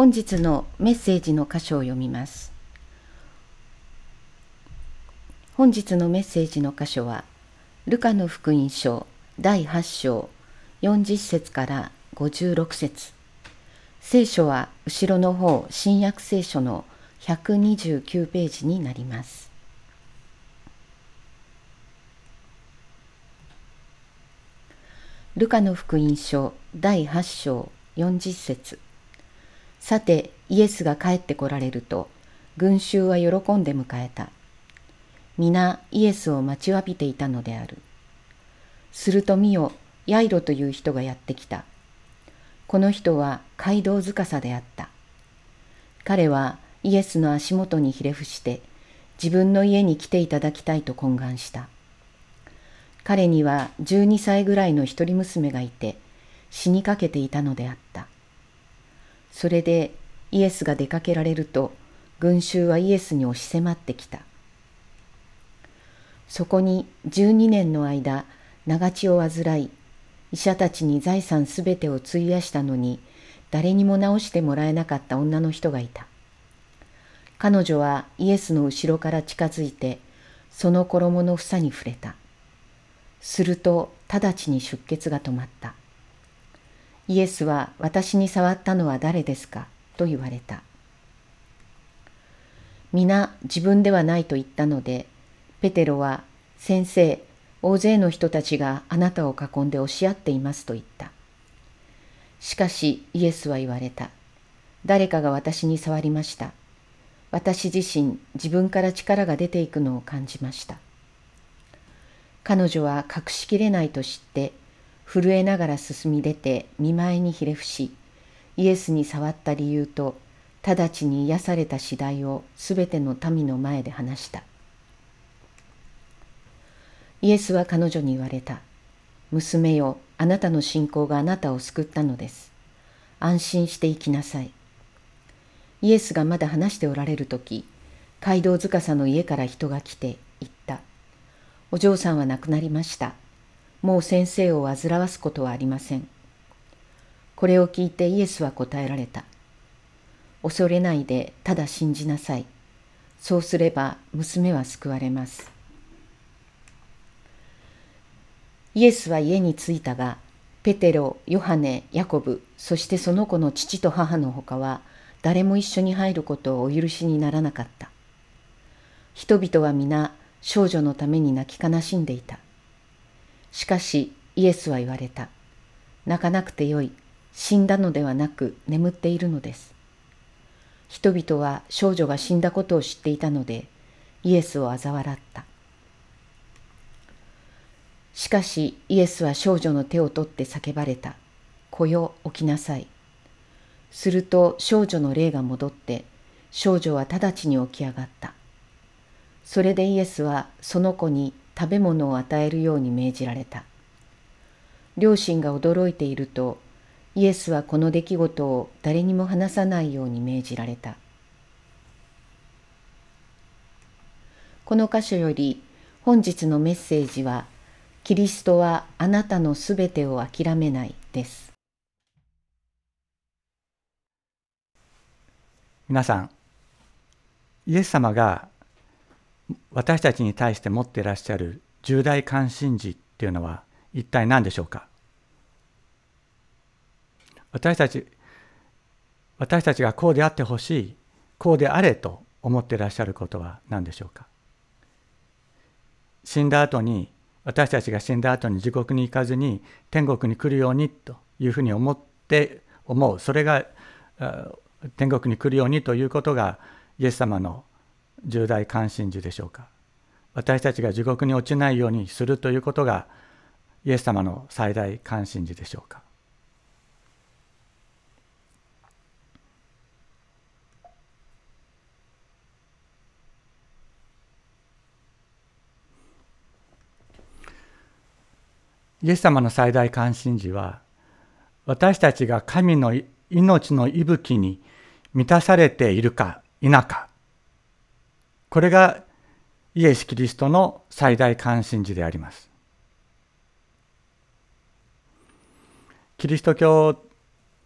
本日のメッセージの箇所を読みます。本日のメッセージの箇所は、ルカの福音書第8章40節から56節聖書は後ろの方新約聖書の129ページになります。ルカの福音書第8章40節さてイエスが帰ってこられると群衆は喜んで迎えた。皆イエスを待ちわびていたのである。すると見よ、ヤイロという人がやってきた。この人は街道司であった。彼はイエスの足元にひれ伏して自分の家に来ていただきたいと懇願した。彼には12歳ぐらいの一人娘がいて死にかけていたのであった。それでイエスが出かけられると群衆はイエスに押し迫ってきた。そこに12年の間長血を患い医者たちに財産すべてを費やしたのに誰にも治してもらえなかった女の人がいた。彼女はイエスの後ろから近づいてその衣の房に触れた。すると直ちに出血が止まった。イエスは私に触ったのは誰ですか？と言われた。皆自分ではないと言ったので、ペテロは先生、大勢の人たちがあなたを囲んで押し合っていますと言った。しかしイエスは言われた。誰かが私に触りました。私自身自分から力が出ていくのを感じました。彼女は隠しきれないと知って震えながら進み出て見舞いにひれ伏しイエスに触った理由と直ちに癒された次第をすべての民の前で話した。イエスは彼女に言われた。娘よ、あなたの信仰があなたを救ったのです。安心して生きなさい。イエスがまだ話しておられる時街道司の家から人が来て言ったお嬢さんは亡くなりましたもう先生を煩わすことはありませんこれを聞いてイエスは答えられた恐れないでただ信じなさいそうすれば娘は救われますイエスは家に着いたがペテロヨハネヤコブそしてその子の父と母のほかは誰も一緒に入ることをお許しにならなかった。人々は皆少女のために泣き悲しんでいた。しかしイエスは言われた。泣かなくてよい。死んだのではなく眠っているのです。人々は少女が死んだことを知っていたのでイエスを嘲笑った。しかしイエスは少女の手を取って叫ばれた。子よ起きなさい。すると少女の霊が戻って少女は直ちに起き上がった。それでイエスはその子に食べ物を与えるように命じられた。両親が驚いているとイエスはこの出来事を誰にも話さないように命じられた。この箇所より本日のメッセージは「キリストはあなたのすべてを諦めない」です。皆さんイエス様が私たちに対して持っていらっしゃる重大関心事っていうのは一体何でしょうか？私たち私たちがこうであってほしいこうであれと思っていらっしゃることは何でしょうか？死んだ後に私たちが死んだ後に地獄に行かずに天国に来るようにというふうに思って思う。それが天国に来るようにということがイエス様の重大関心事でしょうか。私たちが地獄に落ちないようにするということがイエス様の最大関心事でしょうか。イエス様の最大関心事は私たちが神の命の息吹に満たされているか否かこれがイエス・キリストの最大関心事であります。キリスト教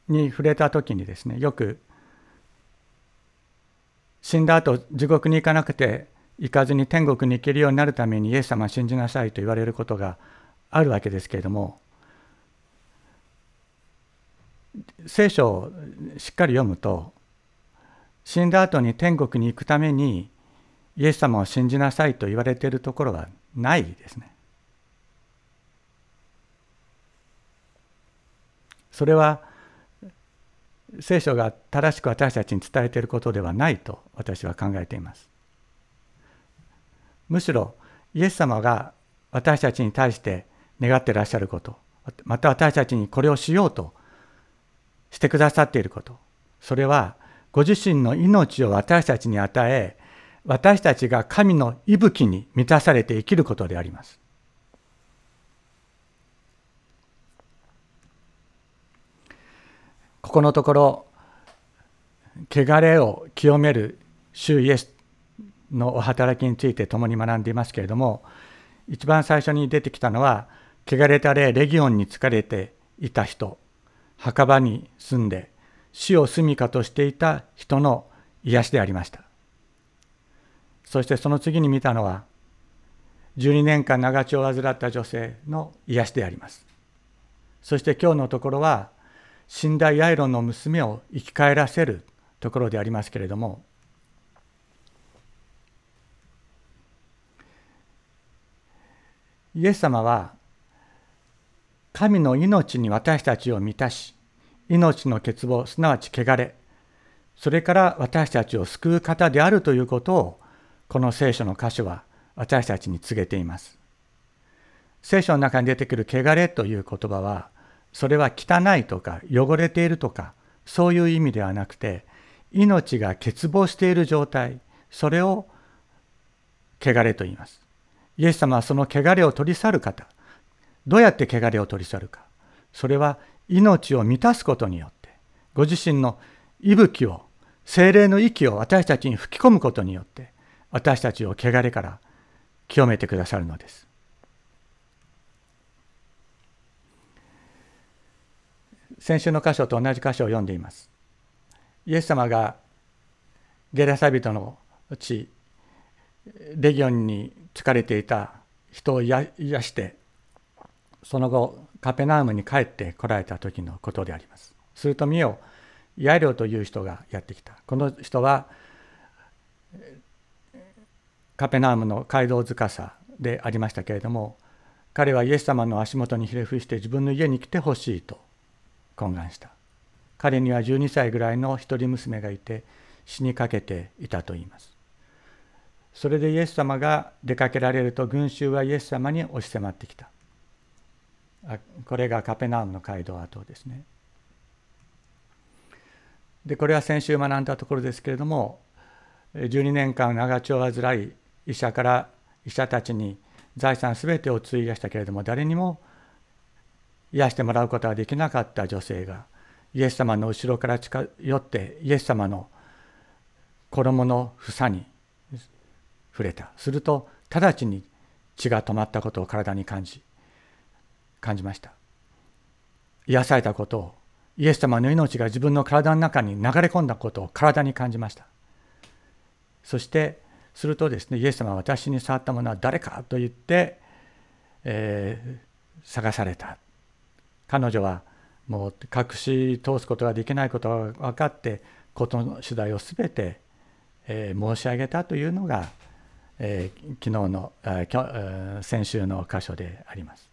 に触れた時にですねよく死んだ後地獄に行かなくて行かずに天国に行けるようになるためにイエス様を信じなさいと言われることがあるわけですけれども聖書をしっかり読むと死んだ後に天国に行くためにイエス様を信じなさいと言われているところはないですね。それは聖書が正しく私たちに伝えていることではないと私は考えています。むしろイエス様が私たちに対して願っていらっしゃることまた私たちにこれをしようとしてくださっていることそれはご自身の命を私たちに与え私たちが神の息吹に満たされて生きることであります。ここのところ汚れを清める主イエスのお働きについて共に学んでいますけれども一番最初に出てきたのは汚れた霊レギオンに疲れていた人墓場に住んで死を住みかとしていた人の癒しでありましたそしてその次に見たのは12年間長血を患った女性の癒しであります。そして今日のところは死んだヤイロンの娘を生き返らせるところでありますけれどもイエス様は神の命に私たちを満たし命の欠乏すなわち汚れそれから私たちを救う方であるということをこの聖書の箇所は私たちに告げています。聖書の中に出てくる汚れという言葉はそれは汚いとか汚れているとかそういう意味ではなくて命が欠乏している状態それを汚れと言いますイエス様はその汚れを取り去る方どうやって汚れを取り去るかそれは命を満たすことによってご自身の息吹を精霊の息を私たちに吹き込むことによって私たちを汚れから清めてくださるのです先週の箇所と同じ箇所を読んでいます。イエス様がゲラサ人の地レギオンに疲れていた人を癒してその後カペナームに帰ってこられた時のことであります。すると見よヤイロという人がやってきた。この人はカペナームの街道塚さでありましたけれども彼はイエス様の足元にひれ伏して自分の家に来てほしいと懇願した。彼には12歳ぐらいの一人娘がいて死にかけていたといいます。それでイエス様が出かけられると群衆はイエス様に押し迫ってきた。これがカペナームの街道跡ですね。でこれは先週学んだところですけれども12年間長丁を患い医者から医者たちに財産すべてを費やしたけれども誰にも癒してもらうことができなかった女性がイエス様の後ろから近寄ってイエス様の衣の房に触れた。すると直ちに血が止まったことを体に感じ感じました。癒されたことをイエス様の命が自分の体の中に流れ込んだことを体に感じました。そしてするとですねイエス様は私に触ったものは誰かと言って、えー、探された彼女はもう隠し通すことができないことが分かって事の次第を全て、えー、申し上げたというのが、えー、昨日の、えー、先週の箇所であります。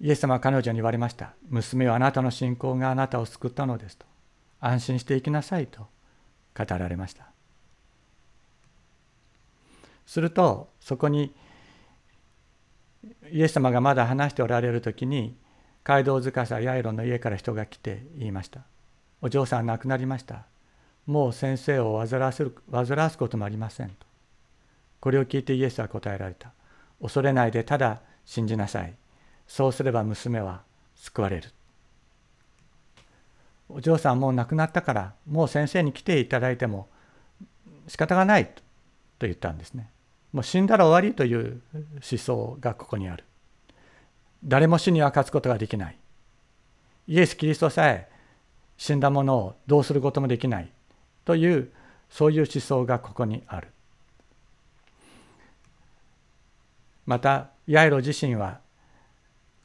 イエス様は彼女に言われました。娘はあなたの信仰があなたを救ったのですと。安心していきなさいと語られました。するとそこにイエス様がまだ話しておられる時に街道塚さヤイロの家から人が来て言いました「お嬢さん亡くなりました。もう先生を煩わせる煩わすこともありません」と。これを聞いてイエスは答えられた「恐れないでただ信じなさい。そうすれば娘は救われる」お嬢さんもう亡くなったからもう先生に来ていただいても仕方がないと言ったんですね。もう死んだら終わりという思想がここにある。誰も死には勝つことができない。イエス・キリストさえ死んだものをどうすることもできないというそういう思想がここにある。またヤイロ自身は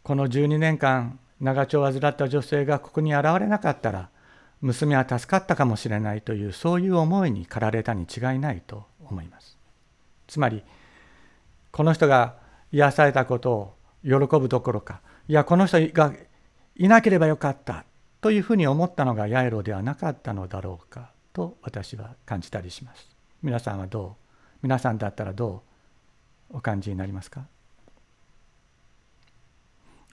この12年間長丁を患った女性がここに現れなかったら娘は助かったかもしれないというそういう思いに駆られたに違いないと思います。つまりこの人が癒されたことを喜ぶどころかいやこの人がいなければよかったというふうに思ったのがヤイロではなかったのだろうかと私は感じたりします。皆さんはどう？皆さんだったらどうお感じになりますか？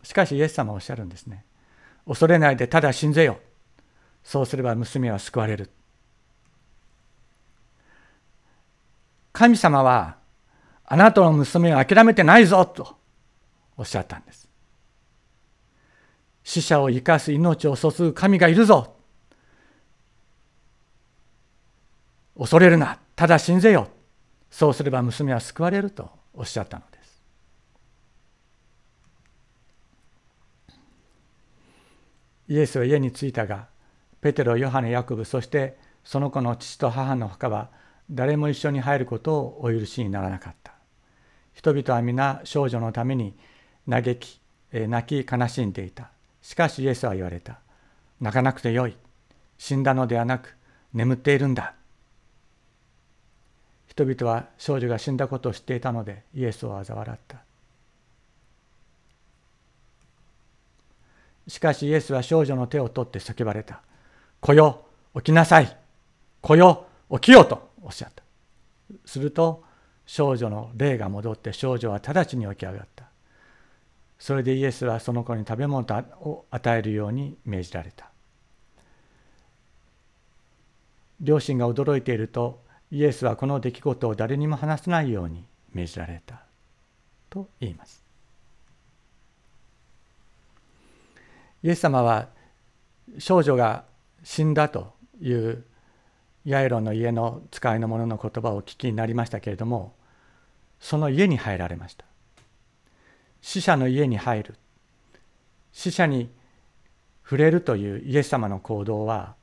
しかしイエス様はおっしゃるんですね。恐れないでただ信ぜよ。そうすれば娘は救われる。神様はあなたの娘を諦めてないぞとおっしゃったんです。死者を生かす命を注ぐ神がいるぞ。恐れるな。ただ信ぜよ。そうすれば娘は救われるとおっしゃったのす。イエスは家に着いたが、ペテロ、ヨハネ、ヤコブ、そしてその子の父と母の他は誰も一緒に入ることをお許しにならなかった。人々は皆少女のために嘆き、泣き悲しんでいた。しかしイエスは言われた。泣かなくてよい。死んだのではなく眠っているんだ。人々は少女が死んだことを知っていたのでイエスを嘲笑った。しかしイエスは少女の手を取って叫ばれた。来よ、起きなさい。来よ、起きよとおっしゃった。すると少女の霊が戻って少女は直ちに起き上がった。それでイエスはその子に食べ物を与えるように命じられた。両親が驚いているとイエスはこの出来事を誰にも話さないように命じられたと言います。イエス様は少女が死んだというヤイロの家の使いの者の言葉を聞きになりましたけれどもその家に入られました。死者の家に入る。死者に触れるというイエス様の行動は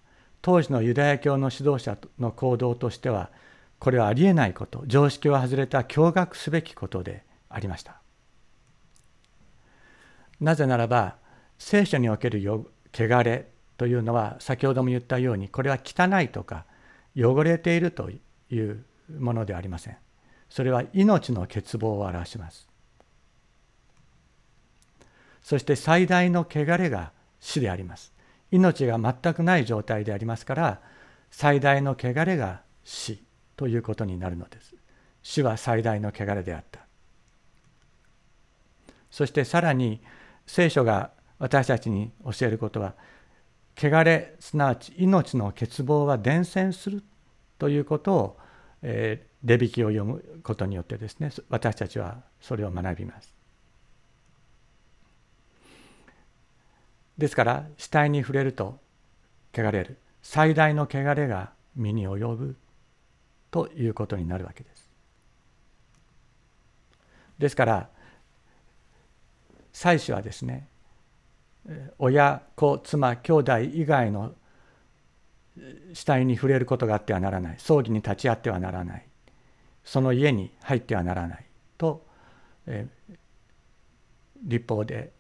当時のユダヤ教の指導者の行動としてはこれはありえないこと。常識を外れた驚愕すべきことでありました。なぜならば聖書における汚れというのは先ほども言ったようにこれは汚いとか汚れているというものではありません。それは命の欠乏を表します。そして最大の汚れが死であります。命が全くない状態でありますから最大の汚れが死ということになるのです。死は最大の汚れであった。そしてさらに聖書が私たちに教えることは汚れすなわち命の欠乏は伝染するということを、えー、レビキを読むことによってですね私たちはそれを学びます。ですから死体に触れると汚れる最大の汚れが身に及ぶということになるわけです。ですから妻子はですね親子妻兄弟以外の死体に触れることがあってはならない。葬儀に立ち会ってはならない。その家に入ってはならない。と、え立法で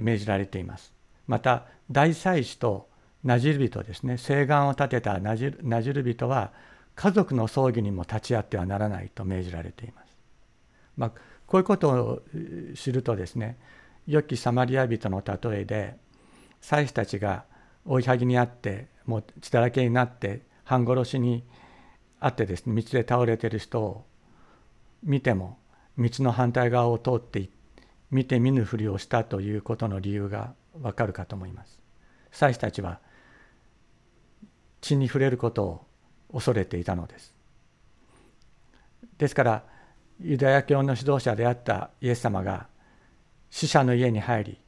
命じられています。また大祭司となじる人ですね。誓願を立てたなじる人は家族の葬儀にも立ち会ってはならないと命じられています、まあ、こういうことを知るとですね良きサマリア人の例えで祭司たちが追いはぎにあってもう血だらけになって半殺しにあってですね道で倒れてる人を見ても道の反対側を通って見て見ぬふりをしたということの理由がわかるかと思います。祭司たちは血に触れることを恐れていたのです。ですからユダヤ教の指導者であったイエス様が死者の家に入り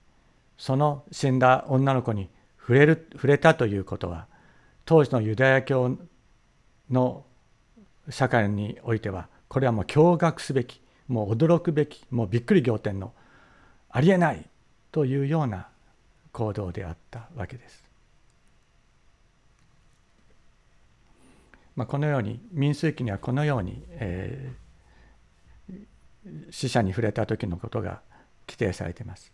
その死んだ女の子に触れる触れたということは当時のユダヤ教の社会においてはこれはもう驚愕すべきもう驚くべきもうびっくり仰天のありえないというような行動であったわけです。まあ、このように民数記にはこのように、えー、死者に触れた時のことが規定されています。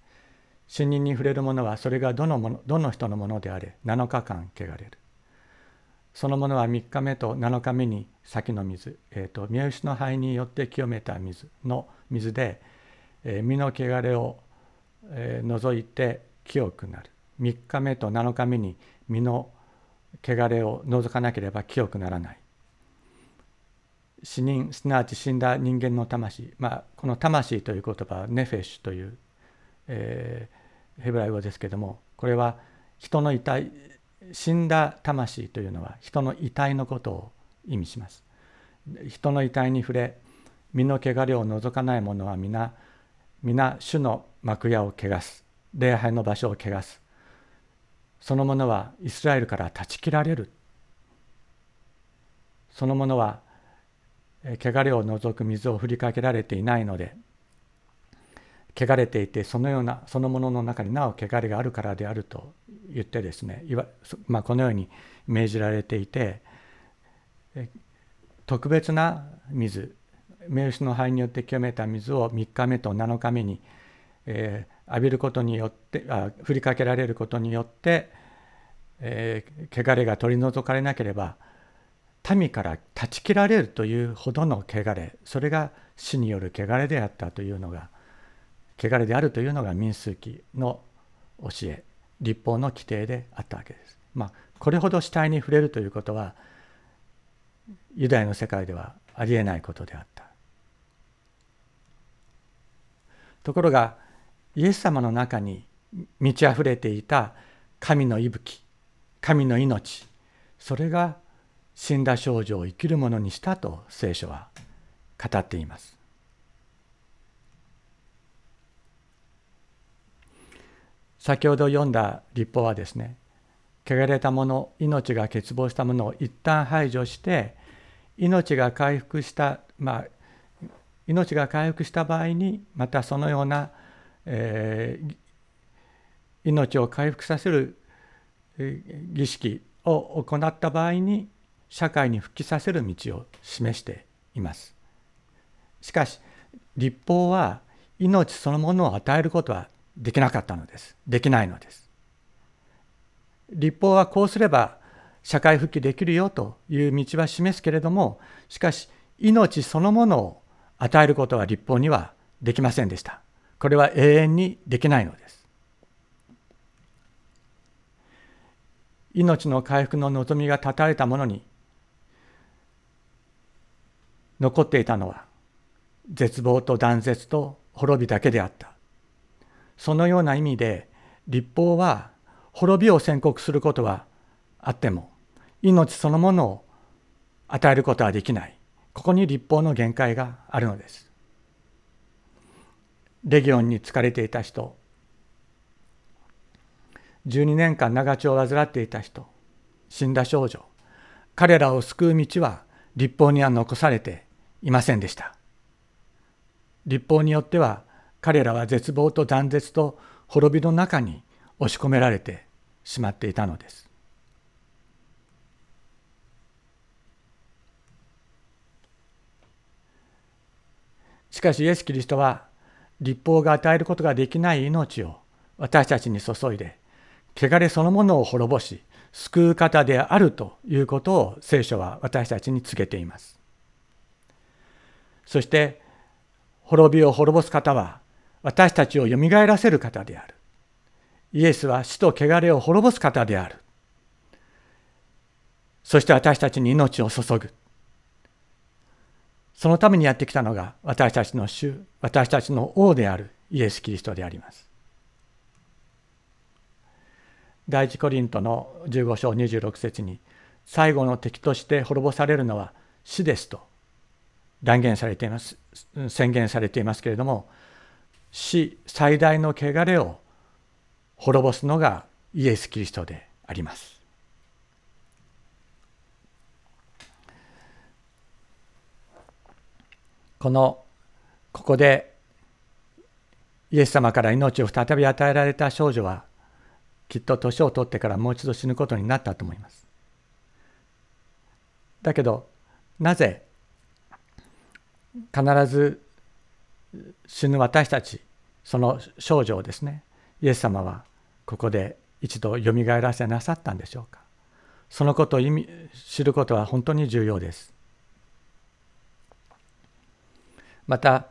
死人に触れるものはそれがどのものどの人のものであれ7日間汚れる。そのものは3日目と7日目に先の水、えーと、宮牛の灰によって清めた水の水で、えー、身の汚れを、えー、除いて清くなる3日目と7日目に身の汚れを除かなければ清くならない死人すなわち死んだ人間の魂、まあ、この魂という言葉はネフェシュという、えー、ヘブライ語ですけれどもこれは人の遺体死んだ魂というのは人の遺体のことを意味します。人の遺体に触れ身の汚れを除かない者は皆皆主の幕屋を汚す。礼拝の場所を汚す。その者はイスラエルから断ち切られる。その者は汚れを除く水を振りかけられていないので汚れていてそのようなそのものの中になお汚れがあるからであると言ってですねまあ、このように命じられていて特別な水名牛の灰によって清めた水を3日目と7日目に、えー、浴びることによってあ振りかけられることによって、えー、汚れが取り除かれなければ民から断ち切られるというほどの汚れそれが死による汚れであったというのが汚れであるというのが民数記の教え立法の規定であったわけです。まあ、これほど死体に触れるということはユダヤの世界ではありえないことであった。ところがイエス様の中に満ち溢れていた神の息吹神の命それが死んだ少女を生きるものにしたと聖書は語っています。先ほど読んだ立法はですね汚れたもの命が欠乏したものを一旦排除して命が回復したまあ命が回復した場合にまたそのような、えー、命を回復させる儀式を行った場合に社会に復帰させる道を示しています。しかし立法は命そのものを与えることはできなかったのです。できないのです。立法はこうすれば社会復帰できるよという道は示すけれども、しかし命そのものを与えることは立法にはできませんでした。これは永遠にできないのです。命の回復の望みが断たれたものに残っていたのは絶望と断絶と滅びだけであった。そのような意味で立法は滅びを宣告することはあっても命そのものを与えることはできないここに立法の限界があるのですレギオンに疲れていた人12年間長血を患っていた人死んだ少女彼らを救う道は立法には残されていませんでした立法によっては彼らは絶望と断絶と滅びの中に押し込められてしまっていたのです。しかしイエス・キリストは立法が与えることができない命を私たちに注いで汚れそのものを滅ぼし救う方であるということを聖書は私たちに告げています。そして滅びを滅ぼす方は私たちをよみがえらせる方である。イエスは死と汚れを滅ぼす方である。そして私たちに命を注ぐ。そのためにやってきたのが私たちの主、私たちの王であるイエス・キリストであります。第一コリントの15章26節に最後の敵として滅ぼされるのは死ですと断言されています宣言されていますけれども死最大の汚れを滅ぼすのがイエス・キリストであります。このここでイエス様から命を再び与えられた少女はきっと年を取ってからもう一度死ぬことになったと思います。だけどなぜ必ず死ぬ私たちその少女をですねイエス様はここで一度よみがえらせなさったんでしょうか。そのことを意味知ることは本当に重要です。また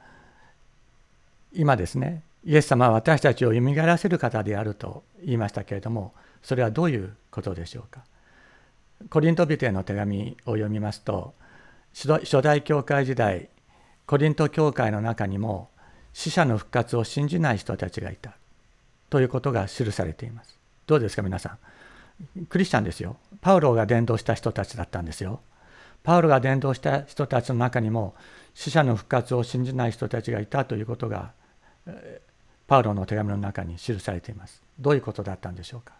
今ですねイエス様は私たちをよみがえらせる方であると言いましたけれどもそれはどういうことでしょうか。コリント人への手紙を読みますと初代教会時代コリント教会の中にも死者の復活を信じない人たちがいたということが記されています。どうですか皆さん。クリスチャンですよ。パウロが伝道した人たちだったんですよ。パウロが伝道した人たちの中にも死者の復活を信じない人たちがいたということがパウロの手紙の中に記されています。どういうことだったんでしょうか。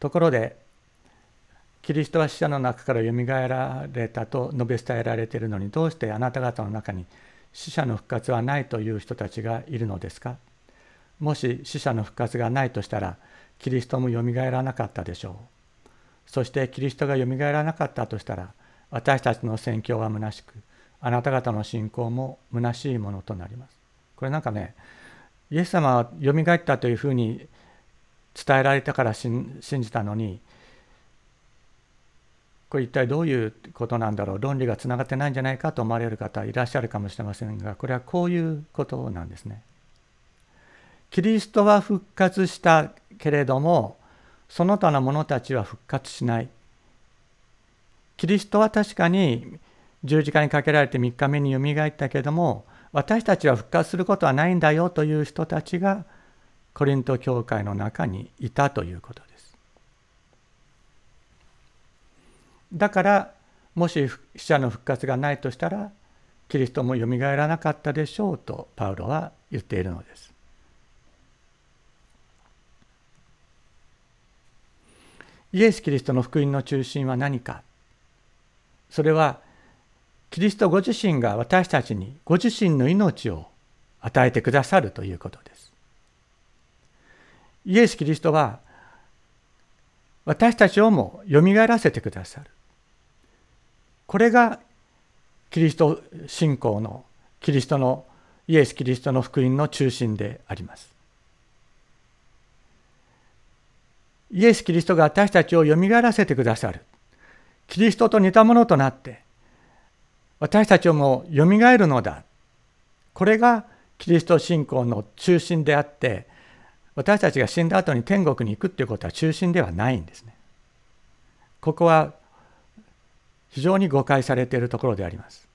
ところでキリストは死者の中からよみがえられたと述べ伝えられているのにどうしてあなた方の中に死者の復活はないという人たちがいるのですか？もし死者の復活がないとしたらキリストもよみがえらなかったでしょう。そしてキリストがよみがえらなかったとしたら私たちの宣教は虚しくあなた方の信仰も虚しいものとなります。これなんかねイエス様はよみがえったというふうに伝えられたから信じたのにこれ一体どういうことなんだろう論理がつながってないんじゃないかと思われる方いらっしゃるかもしれませんがこれはこういうことなんですね。キリストは復活したけれどもその他の者たちは復活しない。キリストは確かに十字架にかけられて3日目によみがえったけれども私たちは復活することはないんだよという人たちがコリント教会の中にいたということです。だからもし死者の復活がないとしたらキリストもよみがえらなかったでしょうとパウロは言っているのです。イエス・キリストの福音の中心は何か？それはキリストご自身が私たちにご自身の命を与えてくださるということです。イエス・キリストは私たちをもよみがえらせてくださる。これがキリスト信仰のキリストのイエス・キリストの福音の中心であります。イエス・キリストが私たちをよみがえらせてくださる。キリストと似たものとなって私たちをもよみがえるのだ。これがキリスト信仰の中心であって私たちが死んだ後に天国に行くっていうことは中心ではないんですね。ここは非常に誤解されているところであります。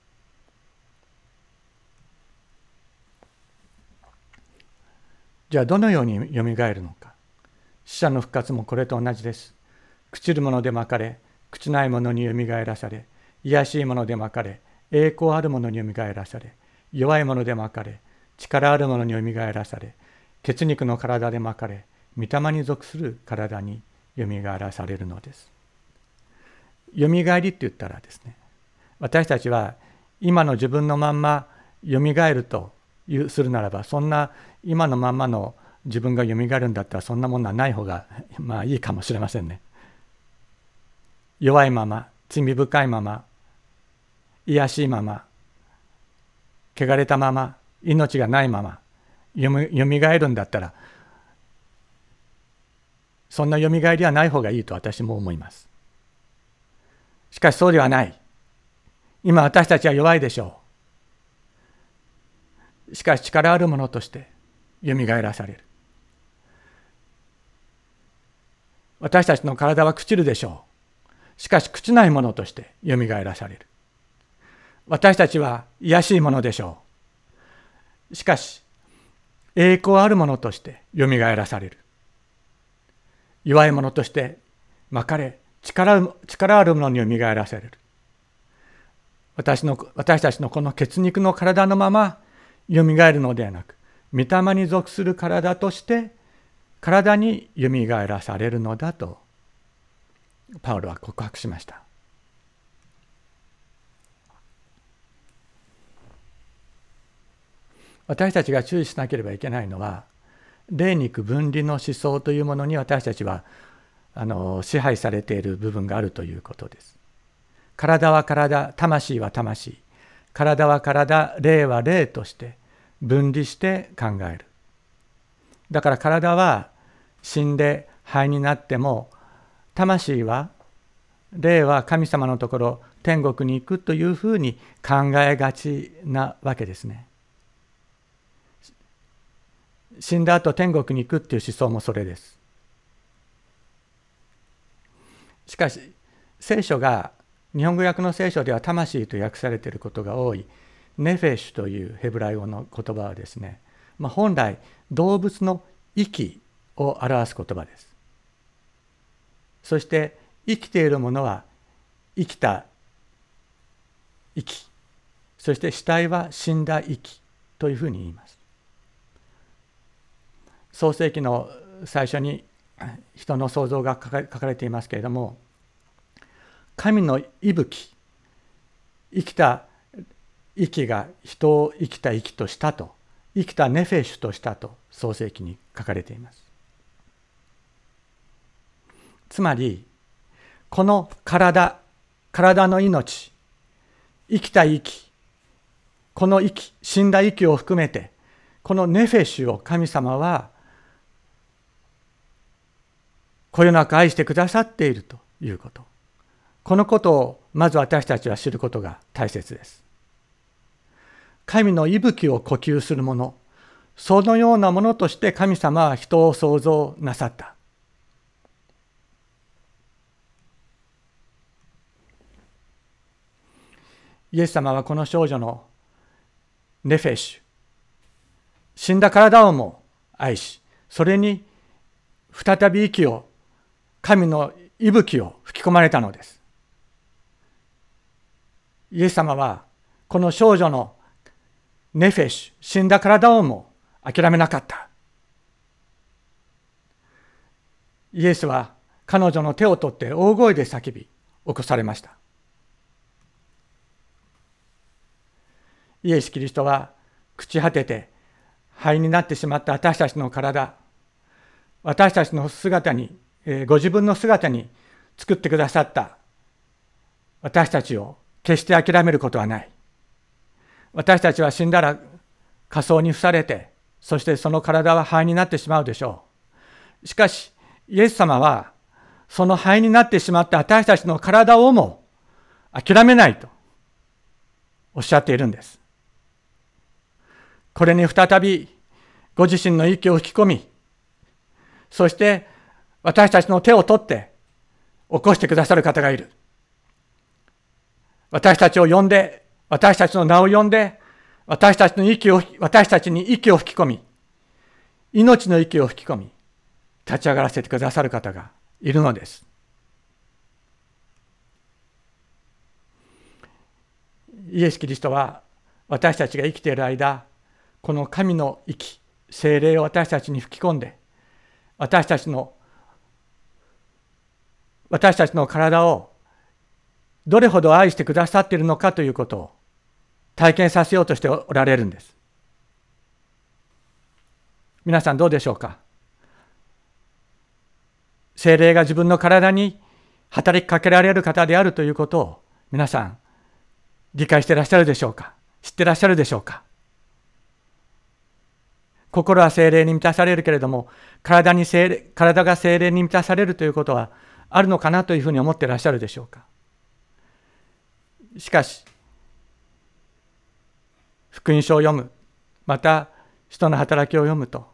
じゃあどのようによみがえるのか。死者の復活もこれと同じです。朽ちるものでまかれ、朽ちないものによみがえらされ、卑しいものでまかれ、栄光あるものによみがえらされ、弱いものでまかれ、力あるものによみがえらされ、血肉の体でまかれ、御霊に属する体によみがえらされるのです。よみがえりって言ったらですね私たちは今の自分のまんまよみがえるとするならばそんな今のまんまの自分がよみがえるんだったらそんなものはない方が まあいいかもしれませんね。弱いまま罪深いまま卑しいまま汚れたまま命がないままよみがえるんだったらそんなよみがえりはない方がいいと私も思います。しかしそうではない。今私たちは弱いでしょう。しかし力あるものとしてよみがえらされる。私たちの体は朽ちるでしょう。しかし朽ちないものとしてよみがえらされる。私たちは卑しいものでしょう。しかし栄光あるものとしてよみがえらされる。弱いものとしてまかれ力力あるものによみがえらせる。私の私たちのこの血肉の体のままよみがえるのではなく御霊に属する体として体によみがえらされるのだとパウロは告白しました。私たちが注意しなければいけないのは霊肉分離の思想というものに私たちはあの支配されている部分があるということです。体は体魂は魂体は体霊は霊として分離して考えるだから体は死んで灰になっても魂は霊は神様のところ天国に行くというふうに考えがちなわけですね。死んだ後天国に行くっていう思想もそれです。しかし聖書が日本語訳の聖書では魂と訳されていることが多いネフェシュというヘブライ語の言葉はですね、まあ、本来動物の息を表す言葉です。そして生きているものは生きた息そして死体は死んだ息というふうに言います。創世記の最初に人の創造が書かれていますけれども神の息吹生きた息が人を生きた息としたと生きたネフェシュとしたと創世記に書かれています。つまりこの体体の命生きた息この息死んだ息を含めてこのネフェシュを神様はこよなく愛してくださっているということ。このことをまず私たちは知ることが大切です。神の息吹を呼吸するものそのようなものとして神様は人を創造なさった。イエス様はこの少女のネフェシュ死んだ体をも愛しそれに再び息を神の息吹を吹き込まれたのです。イエス様はこの少女のネフェシュ死んだ体をも諦めなかった。イエスは彼女の手を取って大声で叫び起こされました。イエス・キリストは朽ち果てて灰になってしまった私たちの体私たちの姿にご自分の姿に作ってくださった私たちを決して諦めることはない。私たちは死んだら仮想に付されてそしてその体は灰になってしまうでしょう。しかしイエス様はその灰になってしまった私たちの体をも諦めないとおっしゃっているんです。これに再びご自身の息を吹き込み、そして私たちの手を取って起こしてくださる方がいる。私たちを呼んで、私たちの名を呼んで、私たちの息を、私たちに息を吹き込み、命の息を吹き込み、立ち上がらせてくださる方がいるのです。イエス・キリストは私たちが生きている間、この神の息精霊を私たちに吹き込んで私たちの私たちの体をどれほど愛してくださっているのかということを体験させようとしておられるんです。皆さんどうでしょうか？精霊が自分の体に働きかけられる方であるということを皆さん理解していらっしゃるでしょうか？知ってらっしゃるでしょうか？心は精霊に満たされるけれども体に精霊体が精霊に満たされるということはあるのかなというふうに思ってらっしゃるでしょうか。しかし福音書を読むまた人の働きを読むと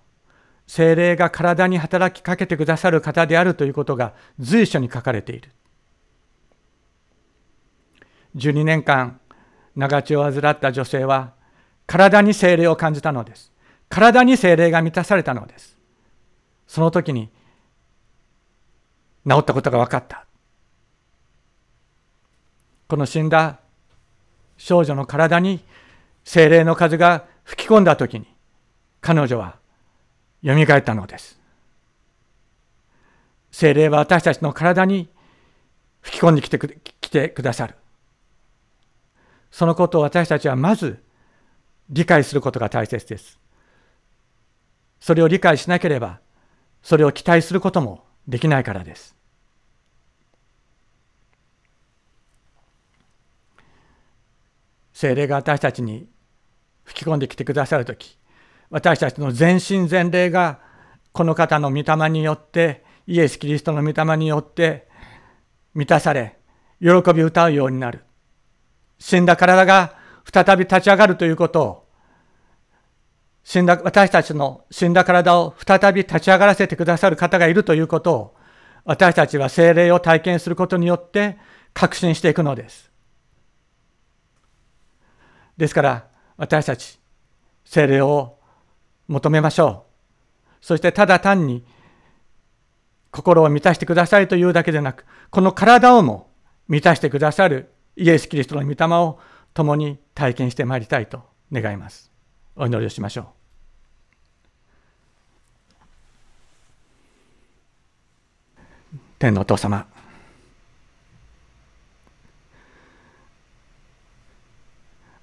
精霊が体に働きかけてくださる方であるということが随所に書かれている。12年間長血を患った女性は体に精霊を感じたのです。体に精霊が満たされたのです。その時に治ったことが分かった。この死んだ少女の体に精霊の風が吹き込んだ時に彼女は蘇ったのです。精霊は私たちの体に吹き込んできてく来てくださる。そのことを私たちはまず理解することが大切です。それを理解しなければそれを期待することもできないからです精霊が私たちに吹き込んできてくださる時私たちの全身全霊がこの方の御霊によってイエス・キリストの御霊によって満たされ喜び歌うようになる死んだ体が再び立ち上がるということを死んだ私たちの死んだ体を再び立ち上がらせてくださる方がいるということを私たちは精霊を体験することによって確信していくのです。ですから私たち精霊を求めましょう。そしてただ単に心を満たしてくださいというだけでなくこの体をも満たしてくださるイエス・キリストの御霊を共に体験してまいりたいと願います。お祈りをしましょう。天のお父様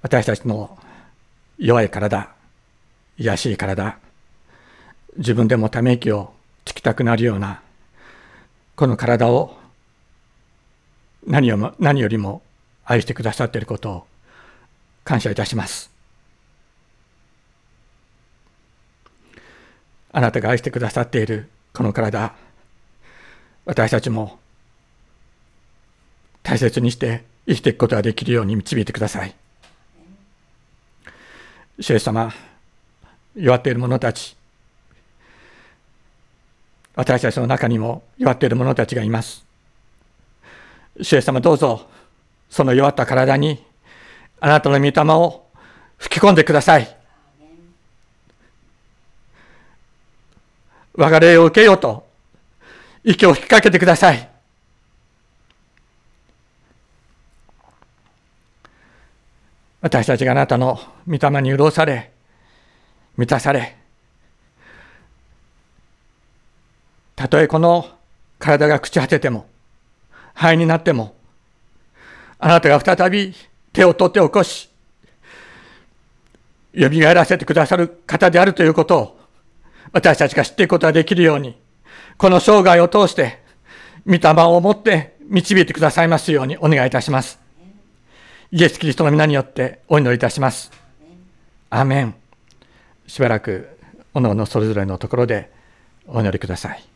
私たちの弱い体卑しい体自分でもため息をつきたくなるようなこの体を何よも何よりも愛してくださっていることを感謝いたします。あなたが愛してくださっているこの体、私たちも大切にして生きていくことができるように導いてください。主様、弱っている者たち、私たちの中にも弱っている者たちがいます。主様どうぞ、その弱った体にあなたの御霊を吹き込んでください。我が霊を受けようと、息を吹きかけてください。私たちがあなたの御霊に潤され、満たされ、たとえこの体が朽ち果てても、灰になっても、あなたが再び手を取って起こし、蘇らせてくださる方であるということを、私たちが知っていくことができるように、この生涯を通して、御霊を持って導いてくださいますようにお願いいたします。イエス・キリストの皆によってお祈りいたします。アメン。しばらく、おのおのそれぞれのところでお祈りください。